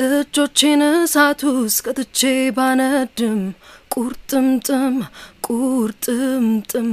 እጆቼን እሳት ውስጥ ቀጥቼ ባነድም ቁርጥምጥም ቁርጥምጥም።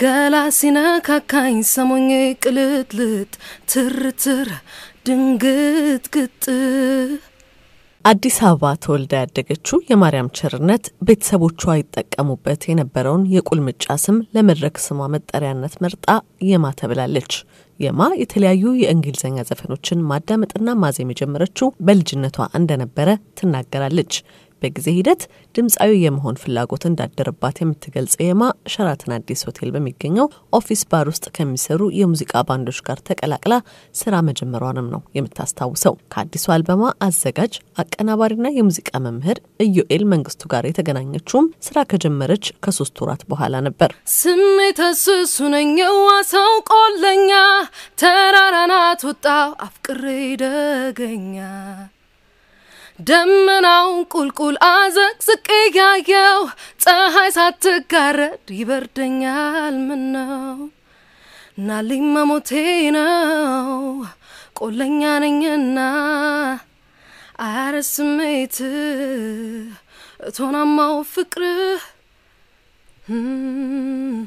ገላ ሲነካካኝ ሰሞኜ ቅልጥልጥ ትርትር ድንግጥግጥ አዲስ አበባ ተወልዳ ያደገችው የማርያም ቸርነት ቤተሰቦቿ ይጠቀሙበት የነበረውን የቁልምጫ ስም ለመድረክ ስሟ መጠሪያነት መርጣ የማ ተብላለች። የማ የተለያዩ የእንግሊዝኛ ዘፈኖችን ማዳመጥና ማዜም የጀመረችው በልጅነቷ እንደነበረ ትናገራለች። በጊዜ ሂደት ድምፃዊ የመሆን ፍላጎት እንዳደረባት የምትገልጽ የማ ሸራተን አዲስ ሆቴል በሚገኘው ኦፊስ ባር ውስጥ ከሚሰሩ የሙዚቃ ባንዶች ጋር ተቀላቅላ ስራ መጀመሯንም ነው የምታስታውሰው። ከአዲሱ አልበሟ አዘጋጅ አቀናባሪና የሙዚቃ መምህር ኢዮኤል መንግስቱ ጋር የተገናኘችውም ስራ ከጀመረች ከሶስት ወራት በኋላ ነበር። ስሜተ ስሱ የዋሰው ቆለኛ ተራራናት ወጣው አፍቅሬ ደገኛ ደመናውን ቁልቁል አዘቅዝቄ ያየው ፀሐይ ሳትጋረድ ይበርደኛል ምነው? ናልኝ መሞቴ ነው ቆለኛ ነኝና አያረ ስሜት እቶናማው ፍቅርህ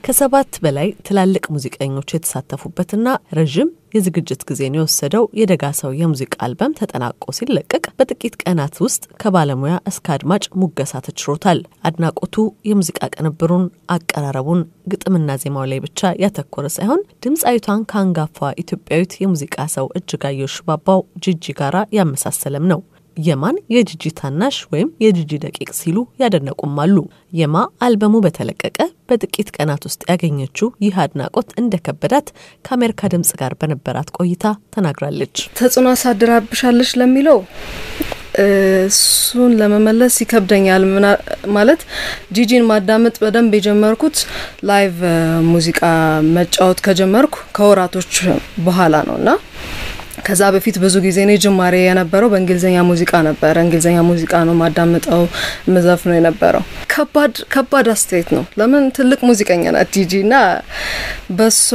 ከሰባት በላይ ትላልቅ ሙዚቀኞች የተሳተፉበትና ረዥም የዝግጅት ጊዜን የወሰደው የደጋ ሰው የሙዚቃ አልበም ተጠናቆ ሲለቀቅ በጥቂት ቀናት ውስጥ ከባለሙያ እስከ አድማጭ ሙገሳ ተችሮታል። አድናቆቱ የሙዚቃ ቅንብሩን፣ አቀራረቡን፣ ግጥምና ዜማው ላይ ብቻ ያተኮረ ሳይሆን ድምፃዊቷን ከአንጋፋ ኢትዮጵያዊት የሙዚቃ ሰው እጅጋየሁ ሽባባው ጂጂ ጋራ ያመሳሰለም ነው። የማን የጂጂ ታናሽ ወይም የጂጂ ደቂቅ ሲሉ ያደነቁም አሉ። የማ አልበሙ በተለቀቀ በጥቂት ቀናት ውስጥ ያገኘችው ይህ አድናቆት እንደከበዳት ከአሜሪካ ድምጽ ጋር በነበራት ቆይታ ተናግራለች። ተጽዕኖ አሳድራብሻለች ለሚለው እሱን ለመመለስ ይከብደኛል። ማለት ጂጂን ማዳመጥ በደንብ የጀመርኩት live ሙዚቃ መጫወት ከጀመርኩ ከወራቶች በኋላ ነው እና ከዛ በፊት ብዙ ጊዜ እኔ ጅማሬ የነበረው በእንግሊዝኛ ሙዚቃ ነበረ። እንግሊዝኛ ሙዚቃ ነው ማዳምጠው ምዘፍ ነው የነበረው። ከባድ ከባድ አስተያየት ነው። ለምን ትልቅ ሙዚቀኛ ናት ጂጂ እና በሷ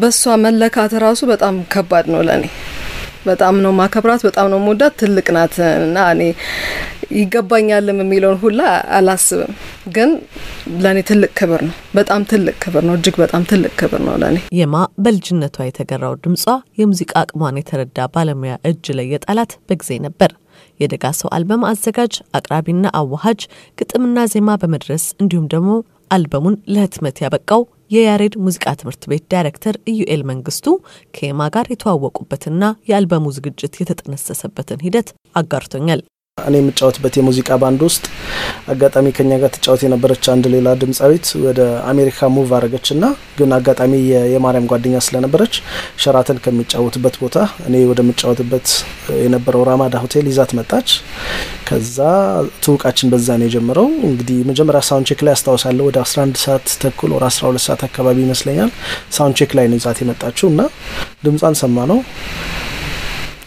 በሷ መለካት ራሱ በጣም ከባድ ነው ለእኔ። በጣም ነው ማከብራት፣ በጣም ነው መወዳት። ትልቅ ናት እና እኔ ይገባኛልም የሚለውን ሁላ አላስብም። ግን ለእኔ ትልቅ ክብር ነው። በጣም ትልቅ ክብር ነው። እጅግ በጣም ትልቅ ክብር ነው ለእኔ። የማ በልጅነቷ የተገራው ድምጿ የሙዚቃ አቅሟን የተረዳ ባለሙያ እጅ ላይ የጣላት በጊዜ ነበር። የደጋ ሰው አልበም አዘጋጅ አቅራቢና አዋሃጅ ግጥምና ዜማ በመድረስ እንዲሁም ደግሞ አልበሙን ለህትመት ያበቃው የያሬድ ሙዚቃ ትምህርት ቤት ዳይሬክተር ኢዩኤል መንግስቱ ከየማ ጋር የተዋወቁበትና የአልበሙ ዝግጅት የተጠነሰሰበትን ሂደት አጋርቶኛል። እኔ የምጫወትበት የሙዚቃ ባንድ ውስጥ አጋጣሚ ከኛ ጋር ትጫወት የነበረች አንድ ሌላ ድምፃዊት ወደ አሜሪካ move አረገች ና ግን አጋጣሚ የማርያም ጓደኛ ስለነበረች ሸራተን ከሚጫወትበት ቦታ እኔ ወደምጫወትበት የነበረው ራማዳ ሆቴል ይዛት መጣች። ከዛ ትውውቃችን በዛ ነው የጀመረው። እንግዲህ መጀመሪያ sound check ላይ አስታውሳለሁ ወደ 11 ሰዓት ተኩል ወደ 12 ሰዓት አካባቢ ይመስለኛል sound check ላይ ነው ይዛት የመጣችው እና ድምጿን ስሰማ ነው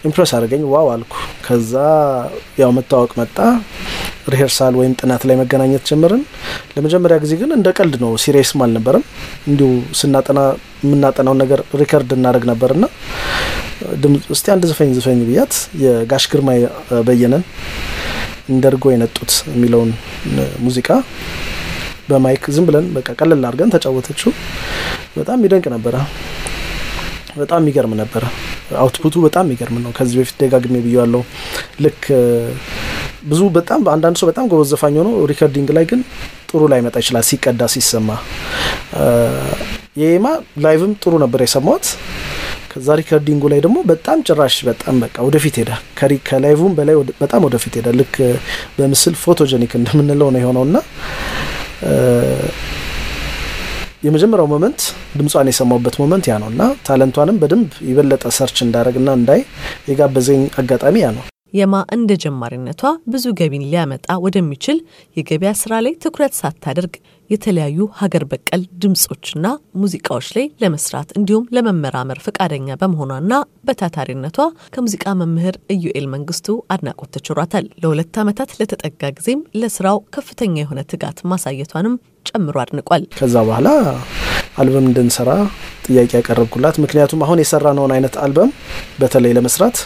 impress አድርጋኝ wow አልኩ። ከዛ ያው መታወቅ መጣ። rehearsal ወይም ጥናት ላይ መገናኘት ጀመርን። ለመጀመሪያ ጊዜ ግን እንደ ቀልድ ነው፣ serious ም አልነበረም። እንዲሁ ስናጠና የምናጠናውን ነገር record እናደርግ ነበርና እስቲ አንድ ዝፈኝ ዝፈኝ ብያት የጋሽ ግርማ በየነን እንደርጎ የነጡት የሚለውን ሙዚቃ በማይክ ዝም ብለን በቃ ቀለል አድርገን ተጫወተችው። በጣም ይደንቅ ነበረ። በጣም የሚገርም ነበረ። output ኡ በጣም የሚገርም ነው። ከዚህ በፊት ደጋግሜ ብያለሁ። ልክ ብዙ በጣም አንዳንድ ሰው በጣም ጎበዝ ዘፋኝ ሆኖ recording ላይ ግን ጥሩ ላይመጣ ይችላል ሲቀዳ ሲሰማ። የየማ live ም ጥሩ ነበር የሰማሁት። ከዛ recording ኡ ላይ ደግሞ በጣም ጭራሽ በጣም በቃ ወደፊት ሄዳ ከ live ም በላይ በጣም ወደፊት ሄዳ ልክ በምስል photogenic እንደምንለው ነው የሆነውና የመጀመሪያው moment ድምጿን የሰማሁበት moment ያ ነው እና talent ኧንም በደንብ የበለጠ search እንዳደረግና እንዳይ የጋበዘኝ አጋጣሚ ያ ነው። የማ እንደ ጀማሪነቷ ብዙ ገቢን ሊያመጣ ወደሚችል የገበያ ስራ ላይ ትኩረት ሳታደርግ የተለያዩ ሀገር በቀል ድምጾችና ሙዚቃዎች ላይ ለመስራት እንዲሁም ለመመራመር ፈቃደኛ በመሆኗና በታታሪነቷ ከሙዚቃ መምህር ኢዩኤል መንግስቱ አድናቆት ተችሯታል። ለሁለት ዓመታት ለተጠጋ ጊዜም ለስራው ከፍተኛ የሆነ ትጋት ማሳየቷንም ጨምሮ አድንቋል። ከዛ በኋላ አልበም እንድንሰራ ጥያቄ ያቀረብኩላት። ምክንያቱም አሁን የሰራነውን አይነት አልበም በተለይ ለመስራት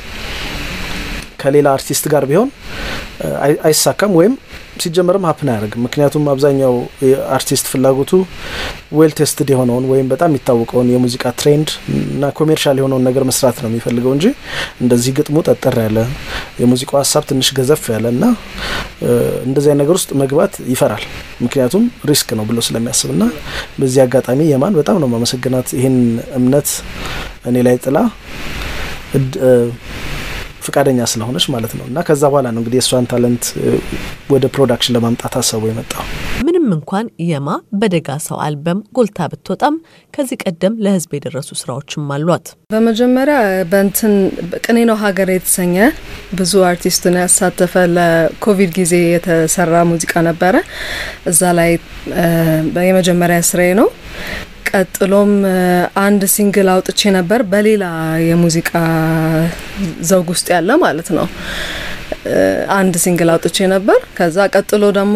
ከሌላ አርቲስት ጋር ቢሆን አይሳካም ወይም ሲጀመርም happen አያደርግም። ምክንያቱም አብዛኛው አርቲስት ፍላጎቱ well tested የሆነውን ወይም በጣም የሚታወቀውን የሙዚቃ trend እና commercial የሆነውን ነገር መስራት ነው የሚፈልገው እንጂ እንደዚህ ግጥሙ ጠጠር ያለ የሙዚቃው ሀሳብ ትንሽ ገዘፍ ያለ እና እንደዚያ ነገር ውስጥ መግባት ይፈራል። ምክንያቱም risk ነው ብሎ ስለሚያስብ እና በዚህ አጋጣሚ የማን በጣም ነው ማመሰግናት ይህን እምነት እኔ ላይ ጥላ ፍቃደኛ ስለሆነች ማለት ነው። እና ከዛ በኋላ ነው እንግዲህ የእሷን talent ወደ production ለማምጣት ሀሳቡ የመጣው። ምንም እንኳን የማ በደጋ ሰው አልበም ጎልታ ብትወጣም ከዚህ ቀደም ለሕዝብ የደረሱ ስራዎችም አሏት። በመጀመሪያ በንትን ቅኔ ነው ሀገር የተሰኘ ብዙ አርቲስትን ያሳተፈ ለኮቪድ ጊዜ የተሰራ ሙዚቃ ነበረ። እዛ ላይ የመጀመሪያ ስራዬ ነው። ቀጥሎም አንድ single አውጥቼ ነበር በሌላ የሙዚቃ ዘውግ ውስጥ ያለ ማለት ነው። አንድ single አውጥቼ ነበር። ከዛ ቀጥሎ ደግሞ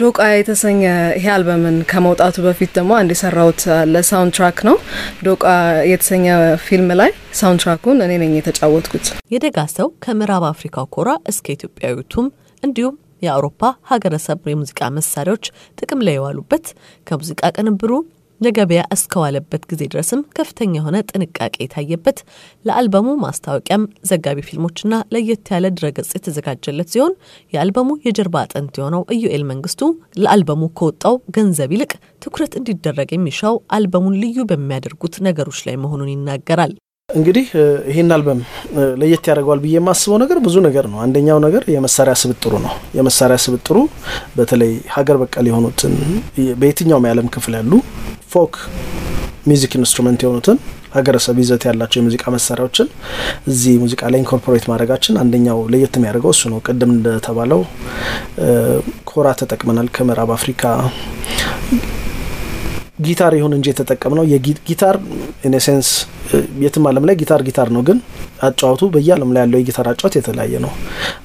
ዶቃ የተሰኘ ይሄ አልበምን ከመውጣቱ በፊት ደግሞ አንድ የሰራሁት ለ soundtrack ነው። ዶቃ የተሰኘ ፊልም ላይ soundtrack ኡን እኔ ነኝ የተጫወትኩት። የደጋ ሰው ከምዕራብ አፍሪካው ኮራ እስከ ኢትዮጵያዊ ቱም እንዲሁም የአውሮፓ ሀገረሰብ የሙዚቃ መሳሪያዎች ጥቅም ላይ የዋሉበት ከሙዚቃ ቅንብሩ ለገበያ እስከዋለበት ጊዜ ድረስም ከፍተኛ የሆነ ጥንቃቄ የታየበት ለአልበሙ ማስታወቂያም ዘጋቢ ፊልሞችና ለየት ያለ ድረገጽ የተዘጋጀለት ሲሆን የአልበሙ የጀርባ አጥንት የሆነው ኢዩኤል መንግስቱ ለአልበሙ ከወጣው ገንዘብ ይልቅ ትኩረት እንዲደረግ የሚሻው አልበሙን ልዩ በሚያደርጉት ነገሮች ላይ መሆኑን ይናገራል። እንግዲህ ይህን አልበም ለየት ያደርገዋል ብዬ የማስበው ነገር ብዙ ነገር ነው። አንደኛው ነገር የመሳሪያ ስብጥሩ ነው። የመሳሪያ ስብጥሩ በተለይ ሀገር በቀል የሆኑትን በየትኛውም የዓለም ክፍል ያሉ folk music instrument የሆኑትን ሀገረሰብ ይዘት ያላቸው የሙዚቃ መሳሪያዎችን እዚህ ሙዚቃ ላይ incorporate ማድረጋችን አንደኛው ለየት የሚያደርገው እሱ ነው። ቅድም እንደተባለው ኮራ ተጠቅመናል ከምዕራብ አፍሪካ ጊታር ይሁን እንጂ የተጠቀምነው የጊታር in essence የትም ዓለም ላይ ጊታር ጊታር ነው፣ ግን አጫዋቱ በየዓለም ላይ ያለው የጊታር አጫዋት የተለያየ ነው።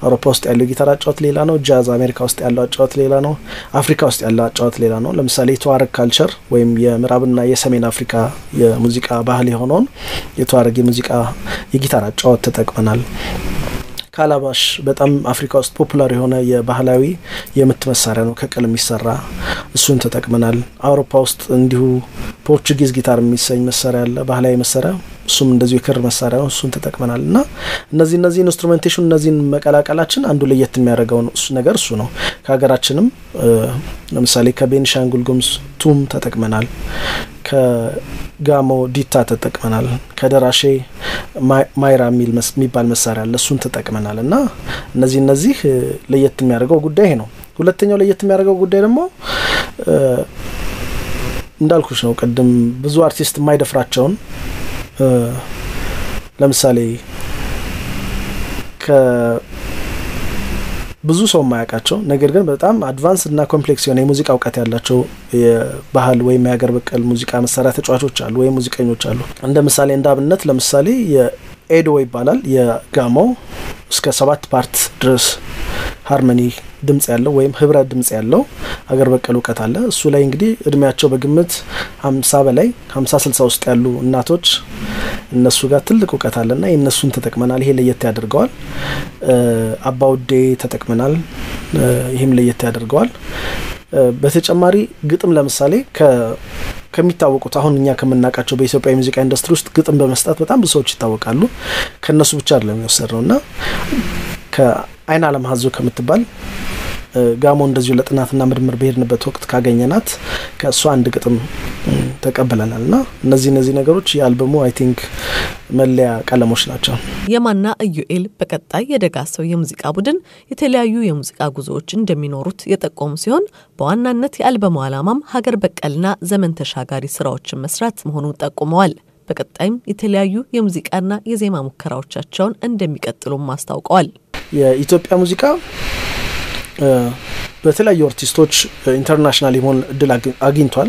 አውሮፓ ውስጥ ያለው የጊታር አጫዋት ሌላ ነው። ጃዝ አሜሪካ ውስጥ ያለው አጫዋት ሌላ ነው። አፍሪካ ውስጥ ያለው አጫዋት ሌላ ነው። ለምሳሌ የተዋረግ culture ወይም የምዕራብና የሰሜን አፍሪካ የሙዚቃ ባህል የሆነውን የተዋረግ የሙዚቃ የጊታር አጫዋት ተጠቅመናል። ካላባሽ በጣም አፍሪካ ውስጥ popular የሆነ የባህላዊ የምት መሳሪያ ነው፣ ከቅል የሚሰራ እሱን ተጠቅመናል። አውሮፓ ውስጥ እንዲሁ Portuguese ጊታር የሚሰኝ መሳሪያ አለ፣ ባህላዊ መሳሪያ እሱም እንደዚሁ የክር መሳሪያ ነው፣ እሱን ተጠቅመናል። እና እነዚህ እነዚህ instrumentation እነዚህን መቀላቀላችን አንዱ ለየት የሚያደርገው ነገር እሱ ነው። ከሀገራችንም ለምሳሌ ከቤኒሻንጉል ጉሙዝ ቱም ተጠቅመናል። ከጋሞ ዲታ ተጠቅመናል። ከደራሼ ማይራ የሚባል መሳሪያ አለ፣ እሱን ተጠቅመናል። እና እነዚህ እነዚህ ለየት የሚያደርገው ጉዳይ ይሄ ነው። ሁለተኛው ለየት የሚያደርገው ጉዳይ ደግሞ እንዳልኩሽ ነው ቅድም ብዙ አርቲስት የማይደፍራቸውን ለምሳሌ ብዙ ሰው የማያውቃቸው ነገር ግን በጣም advance እና complex የሆነ የሙዚቃ እውቀት ያላቸው የባህል ወይም የሀገር በቀል ሙዚቃ መሳሪያ ተጫዋቾች አሉ ወይም ሙዚቀኞች አሉ። እንደ ምሳሌ እንደ አብነት ለምሳሌ የኤዶ ይባላል የጋሞ እስከ ሰባት part ድረስ harmony ድምጽ ያለው ወይም ህብረ ድምጽ ያለው አገር በቀል እውቀት አለ። እሱ ላይ እንግዲህ እድሜያቸው በግምት ሀምሳ በላይ ሀምሳ ስልሳ ውስጥ ያሉ እናቶች እነሱ ጋር ትልቅ እውቀት አለና የእነሱን ተጠቅመናል። ይሄ ለየት ያደርገዋል። አባውዴ ተጠቅመናል። ይህም ለየት ያደርገዋል። በተጨማሪ ግጥም ለምሳሌ ከሚታወቁት አሁን እኛ ከምናውቃቸው በኢትዮጵያ የሙዚቃ ኢንዱስትሪ ውስጥ ግጥም በመስጠት በጣም ብዙ ሰዎች ይታወቃሉ። ከእነሱ ብቻ አይደለም የሚወሰድ ነው እና ከአይን አለም ሀዞ ከምትባል ጋሞ እንደዚሁ ለጥናትና ምርምር በሄድንበት ወቅት ካገኘናት ከእሷ አንድ ግጥም ተቀብለናል እና እነዚህ እነዚህ ነገሮች የአልበሙ I think መለያ ቀለሞች ናቸው። የማና ኢዩኤል በቀጣይ የደጋ ሰው የሙዚቃ ቡድን የተለያዩ የሙዚቃ ጉዞዎች እንደሚኖሩት የጠቆሙ ሲሆን በዋናነት የአልበሙ ዓላማም ሀገር በቀልና ዘመን ተሻጋሪ ስራዎችን መስራት መሆኑን ጠቁመዋል። በቀጣይም የተለያዩ የሙዚቃና የዜማ ሙከራዎቻቸውን እንደሚቀጥሉም አስታውቀዋል። የኢትዮጵያ ሙዚቃ በተለያዩ አርቲስቶች international የመሆን እድል አግኝቷል።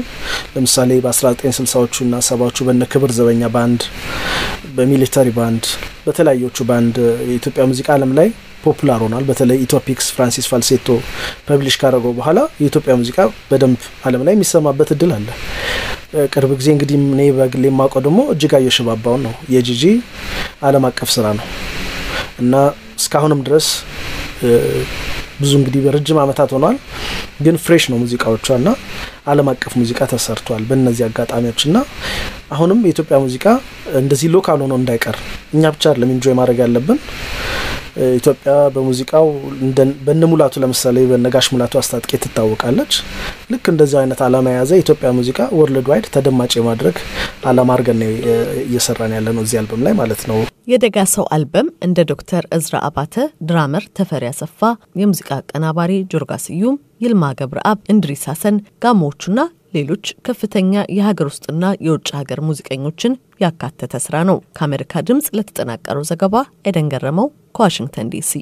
ለምሳሌ በ1960ዎቹ እና ሰባዎቹ በነ ክብር ዘበኛ ባንድ፣ በ military band፣ በተለያዮቹ ባንድ የኢትዮጵያ ሙዚቃ ዓለም ላይ popular ሆኗል። በተለይ ኢትዮፒክስ ፍራንሲስ ፋልሴቶ publish ካደረገው በኋላ የኢትዮጵያ ሙዚቃ በደንብ ዓለም ላይ የሚሰማበት እድል አለ። ቅርብ ጊዜ እንግዲህ እኔ በግሌ የማውቀው ደግሞ እጅጋየሁ ሽባባውን ነው። የጂጂ ዓለም አቀፍ ስራ ነው እና እስካሁንም ድረስ ብዙ እንግዲህ በረጅም ዓመታት ሆኗል፣ ግን fresh ነው ሙዚቃዎቿ እና ዓለም አቀፍ ሙዚቃ ተሰርቷል በእነዚህ አጋጣሚዎች እና አሁንም የኢትዮጵያ ሙዚቃ እንደዚህ local ሆኖ እንዳይቀር እኛ ብቻ አይደለም enjoy ማድረግ ያለብን። ኢትዮጵያ በሙዚቃው በነ ሙላቱ ለምሳሌ በነ ጋሽ ሙላቱ አስታጥቄ ትታወቃለች። ልክ እንደዚህ አይነት አላማ የያዘ የኢትዮጵያ ሙዚቃ worldwide ተደማጭ የማድረግ አላማ አድርገን እየሰራን ያለ ነው እዚህ አልበም ላይ ማለት ነው። የደጋ ሰው አልበም እንደ ዶክተር እዝራ አባተ፣ ድራመር ተፈሪ አሰፋ፣ የሙዚቃ አቀናባሪ ጆርጋ ስዩም፣ ይልማ ገብረአብ፣ እንድሪስ ሀሰን፣ ጋሞዎቹና ሌሎች ከፍተኛ የሀገር ውስጥና የውጭ ሀገር ሙዚቀኞችን ያካተተ ስራ ነው። ከአሜሪካ ድምፅ ለተጠናቀረው ዘገባ ኤደን ገረመው ከዋሽንግተን ዲሲ